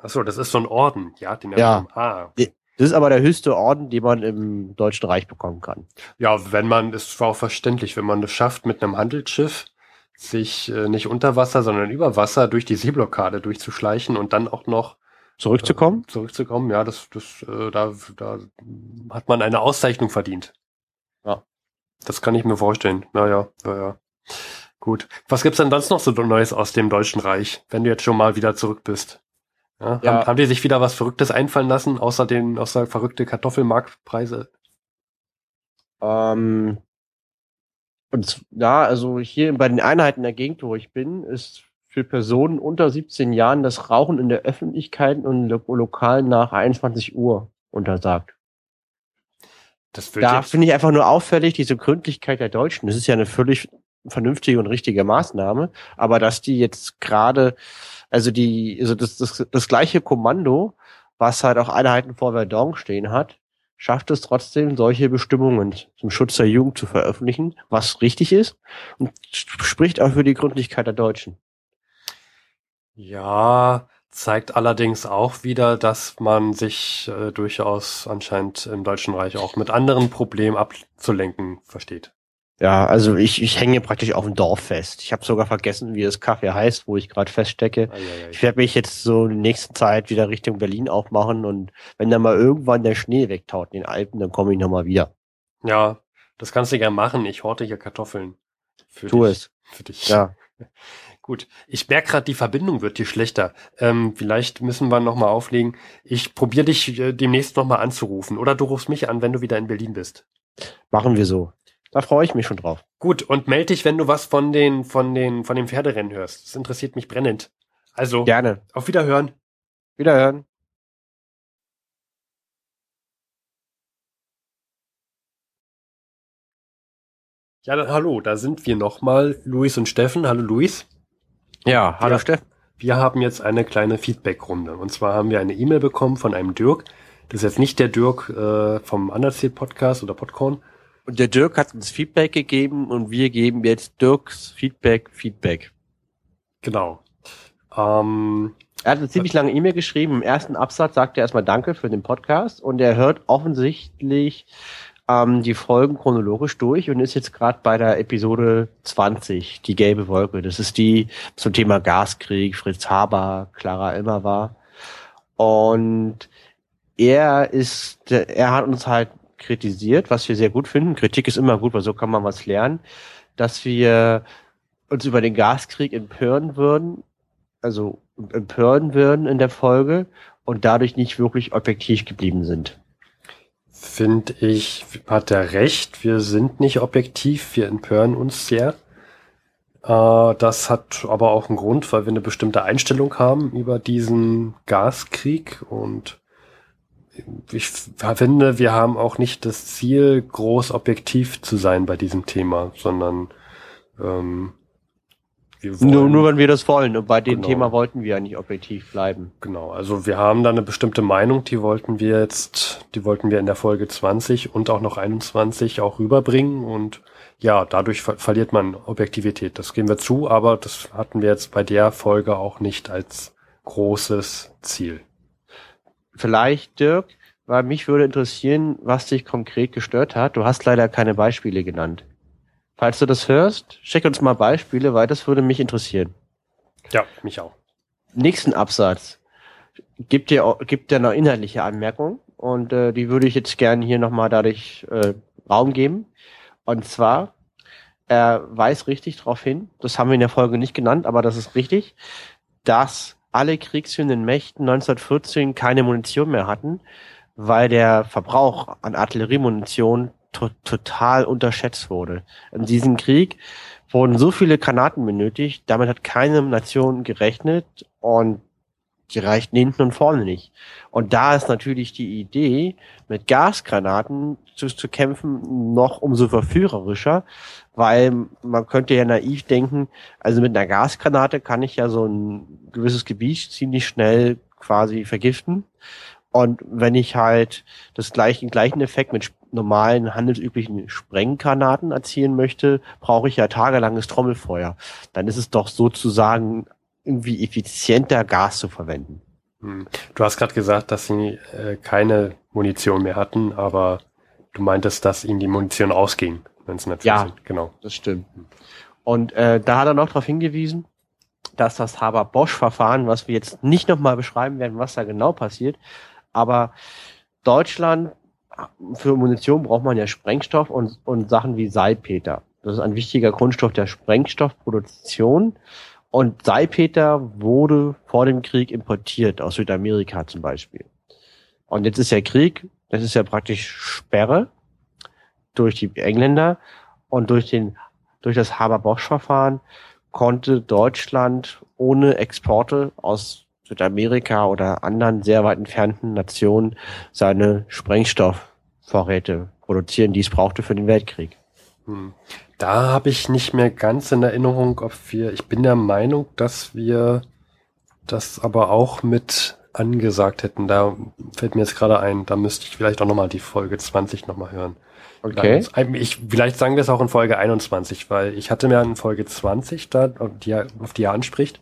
Achso, das ist so ein Orden, ja, den ja. Ah. Das ist aber der höchste Orden, den man im Deutschen Reich bekommen kann. Ja, wenn man, es war auch verständlich, wenn man es schafft, mit einem Handelsschiff sich äh, nicht unter Wasser, sondern über Wasser durch die Seeblockade durchzuschleichen und dann auch noch zurückzukommen. Äh, zurückzukommen, ja, das, das, äh, da, da hat man eine Auszeichnung verdient. Ja. Das kann ich mir vorstellen. Naja, ja, ja. Gut. Was gibt's denn sonst noch so Neues aus dem Deutschen Reich, wenn du jetzt schon mal wieder zurück bist? Ja, ja. Haben, haben die sich wieder was Verrücktes einfallen lassen, außer den, außer verrückte Kartoffelmarktpreise? Ähm, und ja, also hier bei den Einheiten der Gegend, wo ich bin, ist für Personen unter 17 Jahren das Rauchen in der Öffentlichkeit und Lo Lokalen nach 21 Uhr untersagt. Das da finde ich einfach nur auffällig, diese Gründlichkeit der Deutschen. Das ist ja eine völlig vernünftige und richtige Maßnahme, aber dass die jetzt gerade also die, also das, das, das gleiche Kommando, was halt auch Einheiten vor Verdun stehen hat, schafft es trotzdem, solche Bestimmungen zum Schutz der Jugend zu veröffentlichen, was richtig ist und spricht auch für die Gründlichkeit der Deutschen. Ja, zeigt allerdings auch wieder, dass man sich äh, durchaus anscheinend im Deutschen Reich auch mit anderen Problemen abzulenken versteht. Ja, also ich, ich hänge praktisch auf dem Dorf fest. Ich habe sogar vergessen, wie das Kaffee heißt, wo ich gerade feststecke. Ah, ja, ja, ich werde mich jetzt so in der nächsten Zeit wieder Richtung Berlin aufmachen und wenn dann mal irgendwann der Schnee wegtaut in den Alpen, dann komme ich nochmal wieder. Ja, das kannst du gerne machen. Ich horte hier Kartoffeln. Für tu dich. es. Für dich. Ja. *laughs* Gut, ich merke gerade, die Verbindung wird hier schlechter. Ähm, vielleicht müssen wir nochmal auflegen. Ich probiere dich äh, demnächst nochmal anzurufen. Oder du rufst mich an, wenn du wieder in Berlin bist. Machen wir so. Da freue ich mich schon drauf. Gut, und melde dich, wenn du was von den, von den, von dem Pferderennen hörst. Das interessiert mich brennend. Also. Gerne. Auf Wiederhören. Wiederhören. Ja, dann, hallo, da sind wir nochmal, Luis und Steffen. Hallo Luis. Ja, hallo wir, Steffen. Wir haben jetzt eine kleine Feedback-Runde. Und zwar haben wir eine E-Mail bekommen von einem Dirk. Das ist jetzt nicht der Dirk äh, vom Undersea Podcast oder Podcorn. Und der Dirk hat uns Feedback gegeben und wir geben jetzt Dirks Feedback Feedback. Genau. Ähm, er hat eine ziemlich lange E-Mail geschrieben. Im ersten Absatz sagt er erstmal Danke für den Podcast und er hört offensichtlich ähm, die Folgen chronologisch durch und ist jetzt gerade bei der Episode 20, die gelbe Wolke. Das ist die zum Thema Gaskrieg, Fritz Haber, Clara Immer war. Und er ist, er hat uns halt kritisiert, was wir sehr gut finden. Kritik ist immer gut, weil so kann man was lernen, dass wir uns über den Gaskrieg empören würden, also empören würden in der Folge und dadurch nicht wirklich objektiv geblieben sind finde ich, hat er recht. Wir sind nicht objektiv, wir empören uns sehr. Äh, das hat aber auch einen Grund, weil wir eine bestimmte Einstellung haben über diesen Gaskrieg und ich finde, wir haben auch nicht das Ziel, groß objektiv zu sein bei diesem Thema, sondern ähm, nur, nur wenn wir das wollen. Und bei dem genau. Thema wollten wir ja nicht objektiv bleiben. Genau. Also wir haben da eine bestimmte Meinung, die wollten wir jetzt, die wollten wir in der Folge 20 und auch noch 21 auch rüberbringen. Und ja, dadurch ver verliert man Objektivität. Das geben wir zu, aber das hatten wir jetzt bei der Folge auch nicht als großes Ziel. Vielleicht, Dirk, weil mich würde interessieren, was dich konkret gestört hat. Du hast leider keine Beispiele genannt. Falls du das hörst, schick uns mal Beispiele, weil das würde mich interessieren. Ja, mich auch. Nächsten Absatz gibt dir gibt dir noch inhaltliche Anmerkungen und äh, die würde ich jetzt gerne hier nochmal dadurch äh, Raum geben. Und zwar, er weist richtig darauf hin, das haben wir in der Folge nicht genannt, aber das ist richtig, dass alle kriegsführenden Mächten 1914 keine Munition mehr hatten, weil der Verbrauch an Artilleriemunition to total unterschätzt wurde. In diesem Krieg wurden so viele Granaten benötigt, damit hat keine Nation gerechnet und die reichten hinten und vorne nicht. Und da ist natürlich die Idee, mit Gasgranaten zu, zu kämpfen, noch umso verführerischer, weil man könnte ja naiv denken, also mit einer Gasgranate kann ich ja so ein gewisses Gebiet ziemlich schnell quasi vergiften. Und wenn ich halt das gleiche, den gleichen Effekt mit normalen handelsüblichen Sprenggranaten erzielen möchte, brauche ich ja tagelanges Trommelfeuer. Dann ist es doch sozusagen irgendwie effizienter, Gas zu verwenden. Hm. Du hast gerade gesagt, dass sie äh, keine Munition mehr hatten, aber du meintest, dass ihnen die Munition ausging, wenn es nicht Ja, genau. Das stimmt. Und äh, da hat er noch darauf hingewiesen, dass das Haber-Bosch-Verfahren, was wir jetzt nicht nochmal beschreiben werden, was da genau passiert, aber Deutschland für Munition braucht man ja Sprengstoff und, und Sachen wie Salpeter. Das ist ein wichtiger Grundstoff der Sprengstoffproduktion. Und Salpeter wurde vor dem Krieg importiert, aus Südamerika zum Beispiel. Und jetzt ist ja Krieg, das ist ja praktisch Sperre durch die Engländer und durch den, durch das Haber-Bosch-Verfahren konnte Deutschland ohne Exporte aus Südamerika oder anderen sehr weit entfernten Nationen seine Sprengstoffvorräte produzieren, die es brauchte für den Weltkrieg. Hm. Da habe ich nicht mehr ganz in Erinnerung, ob wir, ich bin der Meinung, dass wir das aber auch mit angesagt hätten. Da fällt mir jetzt gerade ein, da müsste ich vielleicht auch nochmal die Folge 20 nochmal hören. Okay. Ich, vielleicht sagen wir es auch in Folge 21, weil ich hatte mir in Folge 20 da, die, auf die er anspricht,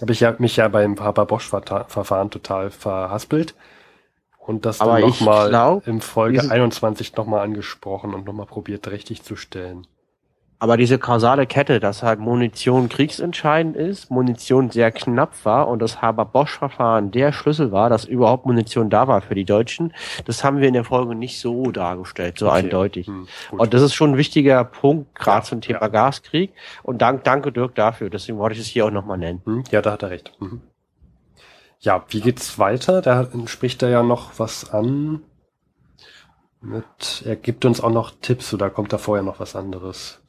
habe ich ja, mich ja beim Haber-Bosch-Verfahren total verhaspelt und das dann nochmal im Folge 21 nochmal angesprochen und nochmal probiert richtig zu stellen. Aber diese kausale Kette, dass halt Munition kriegsentscheidend ist, Munition sehr knapp war und das Haber-Bosch-Verfahren der Schlüssel war, dass überhaupt Munition da war für die Deutschen, das haben wir in der Folge nicht so dargestellt, so okay. eindeutig. Hm, und das ist schon ein wichtiger Punkt, gerade ja, zum Thema ja. Gaskrieg. Und dank, danke Dirk dafür, deswegen wollte ich es hier auch nochmal nennen. Hm, ja, da hat er recht. Mhm. Ja, wie geht's weiter? Da spricht er ja noch was an. Mit, er gibt uns auch noch Tipps oder kommt da vorher noch was anderes?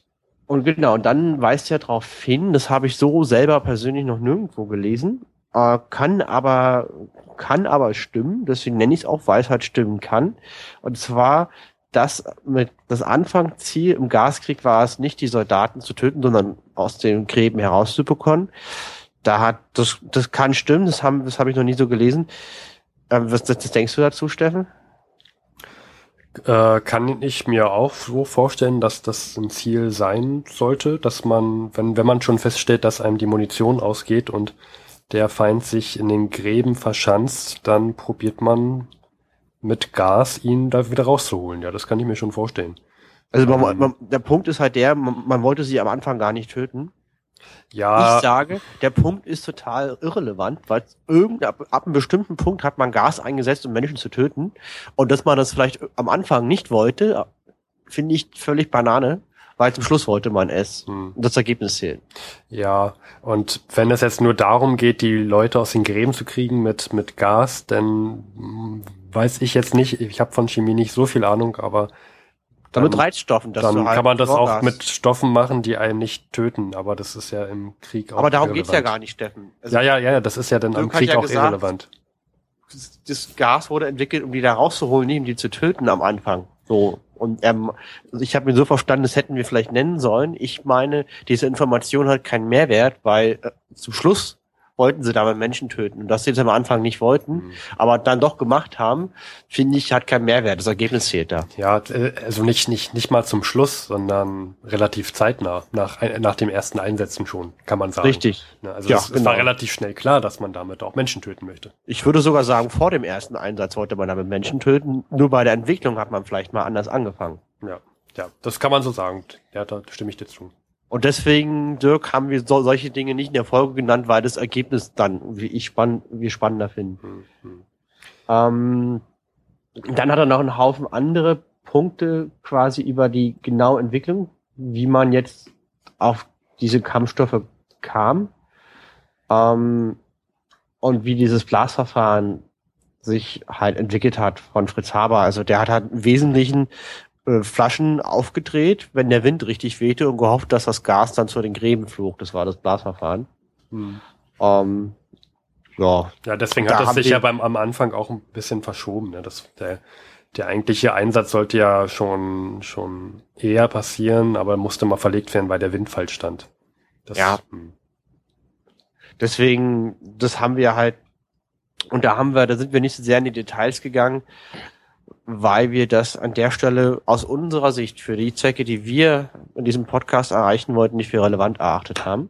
Und genau, und dann weist er darauf hin, das habe ich so selber persönlich noch nirgendwo gelesen, äh, kann aber kann aber stimmen, deswegen nenne ich es auch Weisheit stimmen kann. Und zwar, das mit das Anfangsziel im Gaskrieg war es nicht, die Soldaten zu töten, sondern aus den Gräben herauszubekommen. Da hat das das kann stimmen, das haben das habe ich noch nie so gelesen. Ähm, was, was, was denkst du dazu, Steffen? Äh, kann ich mir auch so vorstellen, dass das ein Ziel sein sollte, dass man, wenn, wenn man schon feststellt, dass einem die Munition ausgeht und der Feind sich in den Gräben verschanzt, dann probiert man mit Gas ihn da wieder rauszuholen. Ja, das kann ich mir schon vorstellen. Also man, ähm, man, der Punkt ist halt der, man, man wollte sie am Anfang gar nicht töten. Ja. Ich sage, der Punkt ist total irrelevant, weil irgend, ab, einem bestimmten Punkt hat man Gas eingesetzt, um Menschen zu töten. Und dass man das vielleicht am Anfang nicht wollte, finde ich völlig Banane, weil zum Schluss wollte man es. Hm. Und das Ergebnis zählt. Ja, und wenn es jetzt nur darum geht, die Leute aus den Gräben zu kriegen mit, mit Gas, dann weiß ich jetzt nicht, ich habe von Chemie nicht so viel Ahnung, aber dann, mit Reizstoffen. Dass dann halt kann man das auch hast. mit Stoffen machen, die einen nicht töten, aber das ist ja im Krieg auch Aber darum irrelevant. geht's ja gar nicht, Steffen. Also ja, ja, ja, das ist ja dann im Krieg ja auch gesagt, irrelevant. Das Gas wurde entwickelt, um die da rauszuholen, nicht um die zu töten am Anfang. So. Und ähm, also ich habe mir so verstanden, das hätten wir vielleicht nennen sollen. Ich meine, diese Information hat keinen Mehrwert, weil äh, zum Schluss wollten sie damit Menschen töten. Und dass sie das am Anfang nicht wollten, mhm. aber dann doch gemacht haben, finde ich, hat keinen Mehrwert. Das Ergebnis zählt da. Ja, äh, also nicht, nicht, nicht mal zum Schluss, sondern relativ zeitnah, nach, nach dem ersten Einsetzen schon, kann man sagen. Richtig. Also ja, es, genau. war relativ schnell klar, dass man damit auch Menschen töten möchte. Ich würde sogar sagen, vor dem ersten Einsatz wollte man damit Menschen töten. Nur bei der Entwicklung hat man vielleicht mal anders angefangen. Ja, ja, das kann man so sagen. Ja, da stimme ich dir zu. Und deswegen, Dirk, haben wir so, solche Dinge nicht in der Folge genannt, weil das Ergebnis dann, wie ich spann, wir spannender finden. Mhm. Ähm, dann hat er noch einen Haufen andere Punkte quasi über die genaue Entwicklung, wie man jetzt auf diese Kampfstoffe kam ähm, und wie dieses Blasverfahren sich halt entwickelt hat von Fritz Haber. Also der hat halt im Wesentlichen äh, Flaschen aufgedreht, wenn der Wind richtig wehte und gehofft, dass das Gas dann zu den Gräben flog. Das war das Blasverfahren. Hm. Ähm, ja. ja, deswegen hat das sich ja beim am Anfang auch ein bisschen verschoben. Ne? Das, der, der eigentliche Einsatz sollte ja schon, schon eher passieren, aber musste mal verlegt werden, weil der Wind falsch stand. Das, ja. Hm. Deswegen, das haben wir halt, und da haben wir, da sind wir nicht so sehr in die Details gegangen weil wir das an der Stelle aus unserer Sicht für die Zwecke, die wir in diesem Podcast erreichen wollten, nicht für relevant erachtet haben.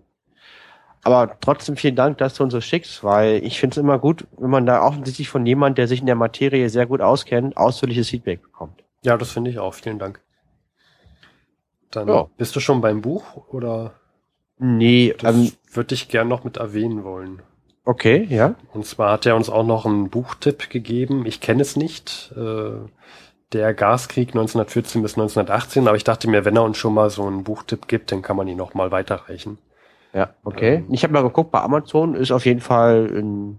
Aber trotzdem vielen Dank, dass du uns so schickst, weil ich finde es immer gut, wenn man da offensichtlich von jemand, der sich in der Materie sehr gut auskennt, ausführliches Feedback bekommt. Ja, das finde ich auch. Vielen Dank. Dann ja. bist du schon beim Buch oder? Nee, das ähm, würde ich gern noch mit erwähnen wollen. Okay, ja. Und zwar hat er uns auch noch einen Buchtipp gegeben. Ich kenne es nicht. Äh, der Gaskrieg 1914 bis 1918. Aber ich dachte mir, wenn er uns schon mal so einen Buchtipp gibt, dann kann man ihn noch mal weiterreichen. Ja, okay. Ähm, ich habe mal geguckt, bei Amazon ist auf jeden Fall ein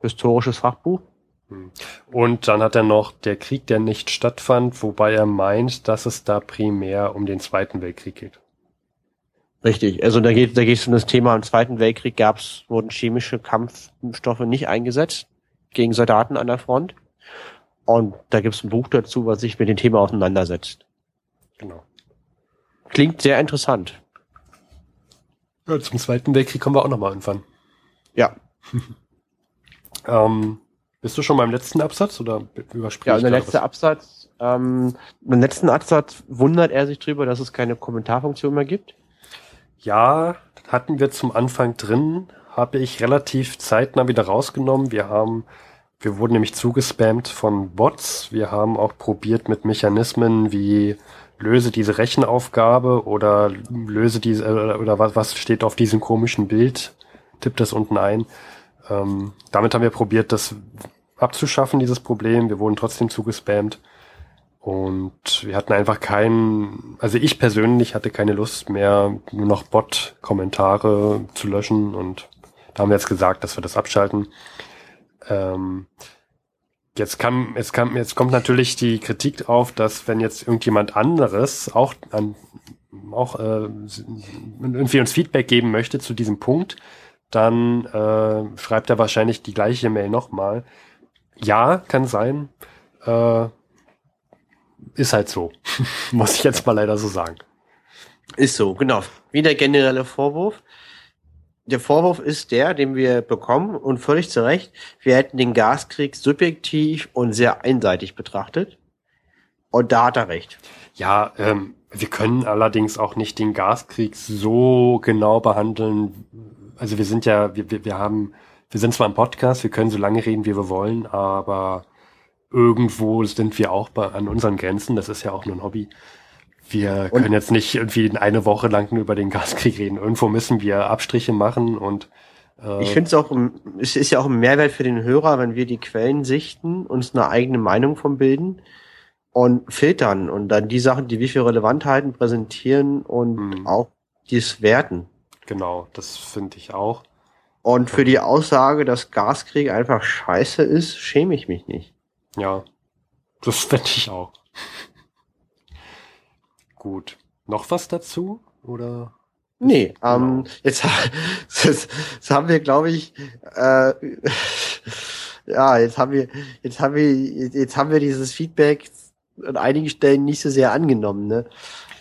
historisches Fachbuch. Hm. Und dann hat er noch der Krieg, der nicht stattfand, wobei er meint, dass es da primär um den Zweiten Weltkrieg geht. Richtig, also da geht da geht es um das Thema im Zweiten Weltkrieg gab's wurden chemische Kampfstoffe nicht eingesetzt gegen Soldaten an der Front. Und da gibt's ein Buch dazu, was sich mit dem Thema auseinandersetzt. Genau. Klingt sehr interessant. Ja, zum Zweiten Weltkrieg kommen wir auch nochmal irgendwann. Ja. *laughs* ähm, bist du schon beim letzten Absatz oder übersprichst Ja, der letzte was? Absatz, ähm, im letzten Absatz wundert er sich drüber, dass es keine Kommentarfunktion mehr gibt. Ja, hatten wir zum Anfang drin, habe ich relativ zeitnah wieder rausgenommen. Wir haben, wir wurden nämlich zugespammt von Bots. Wir haben auch probiert mit Mechanismen wie löse diese Rechenaufgabe oder löse diese äh, oder was, was steht auf diesem komischen Bild, tipp das unten ein. Ähm, damit haben wir probiert, das abzuschaffen, dieses Problem. Wir wurden trotzdem zugespammt. Und wir hatten einfach keinen, also ich persönlich hatte keine Lust mehr, nur noch Bot-Kommentare zu löschen und da haben wir jetzt gesagt, dass wir das abschalten. Ähm, jetzt kam, jetzt kam, jetzt kommt natürlich die Kritik auf, dass wenn jetzt irgendjemand anderes auch an, auch äh, irgendwie uns Feedback geben möchte zu diesem Punkt, dann äh, schreibt er wahrscheinlich die gleiche Mail nochmal. Ja, kann sein. Äh, ist halt so. *laughs* Muss ich jetzt mal leider so sagen. Ist so, genau. Wie der generelle Vorwurf. Der Vorwurf ist der, den wir bekommen und völlig zu Recht. Wir hätten den Gaskrieg subjektiv und sehr einseitig betrachtet. Und da hat er recht. Ja, ähm, wir können allerdings auch nicht den Gaskrieg so genau behandeln. Also wir sind ja, wir, wir, wir haben, wir sind zwar im Podcast, wir können so lange reden, wie wir wollen, aber irgendwo sind wir auch bei, an unseren Grenzen. Das ist ja auch nur ein Hobby. Wir und können jetzt nicht irgendwie eine Woche lang nur über den Gaskrieg reden. Irgendwo müssen wir Abstriche machen und äh, ich finde es auch, es ist ja auch ein Mehrwert für den Hörer, wenn wir die Quellen sichten, uns eine eigene Meinung von bilden und filtern und dann die Sachen, die wie viel relevant halten, präsentieren und mhm. auch dies werten. Genau, das finde ich auch. Und für die Aussage, dass Gaskrieg einfach scheiße ist, schäme ich mich nicht. Ja, das finde ich auch. Gut. Noch was dazu? Oder? Nee, ähm, jetzt, jetzt, jetzt *laughs* haben wir, glaube ich, äh, *laughs* ja, jetzt haben wir, jetzt haben wir, jetzt haben wir dieses Feedback an einigen Stellen nicht so sehr angenommen. Ne?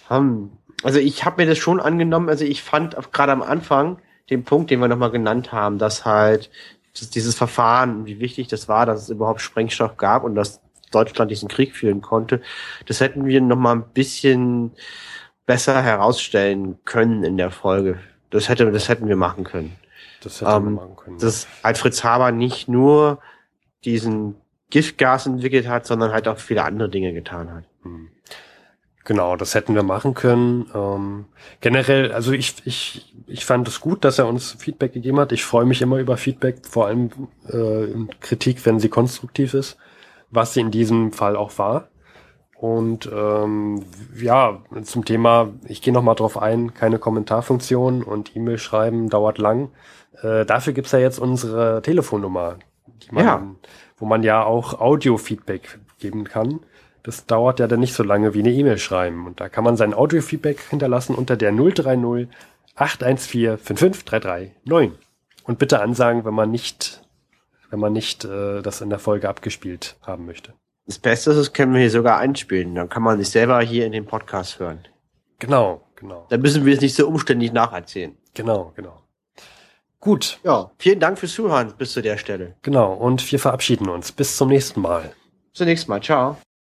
Hm. Also ich habe mir das schon angenommen. Also ich fand gerade am Anfang den Punkt, den wir nochmal genannt haben, dass halt dieses Verfahren, wie wichtig das war, dass es überhaupt Sprengstoff gab und dass Deutschland diesen Krieg führen konnte, das hätten wir nochmal ein bisschen besser herausstellen können in der Folge. Das hätte, das hätten wir machen können. Das hätten ähm, wir machen können. Dass Fritz Haber nicht nur diesen Giftgas entwickelt hat, sondern halt auch viele andere Dinge getan hat. Hm. Genau, das hätten wir machen können. Ähm, generell, also ich, ich, ich fand es gut, dass er uns Feedback gegeben hat. Ich freue mich immer über Feedback, vor allem äh, Kritik, wenn sie konstruktiv ist, was sie in diesem Fall auch war. Und ähm, ja, zum Thema, ich gehe nochmal drauf ein, keine Kommentarfunktion und E-Mail schreiben dauert lang. Äh, dafür gibt's ja jetzt unsere Telefonnummer, die man ja wo man ja auch Audio-Feedback geben kann. Das dauert ja dann nicht so lange wie eine E-Mail schreiben. Und da kann man sein Audio-Feedback hinterlassen unter der 030 814 55339. Und bitte ansagen, wenn man nicht, wenn man nicht äh, das in der Folge abgespielt haben möchte. Das Beste ist, das können wir hier sogar einspielen. Dann kann man sich selber hier in den Podcast hören. Genau, genau. Dann müssen wir es nicht so umständlich nacherzählen. Genau, genau. Gut. Ja, vielen Dank fürs Zuhören bis zu der Stelle. Genau, und wir verabschieden uns. Bis zum nächsten Mal. Bis zum nächsten Mal. Ciao.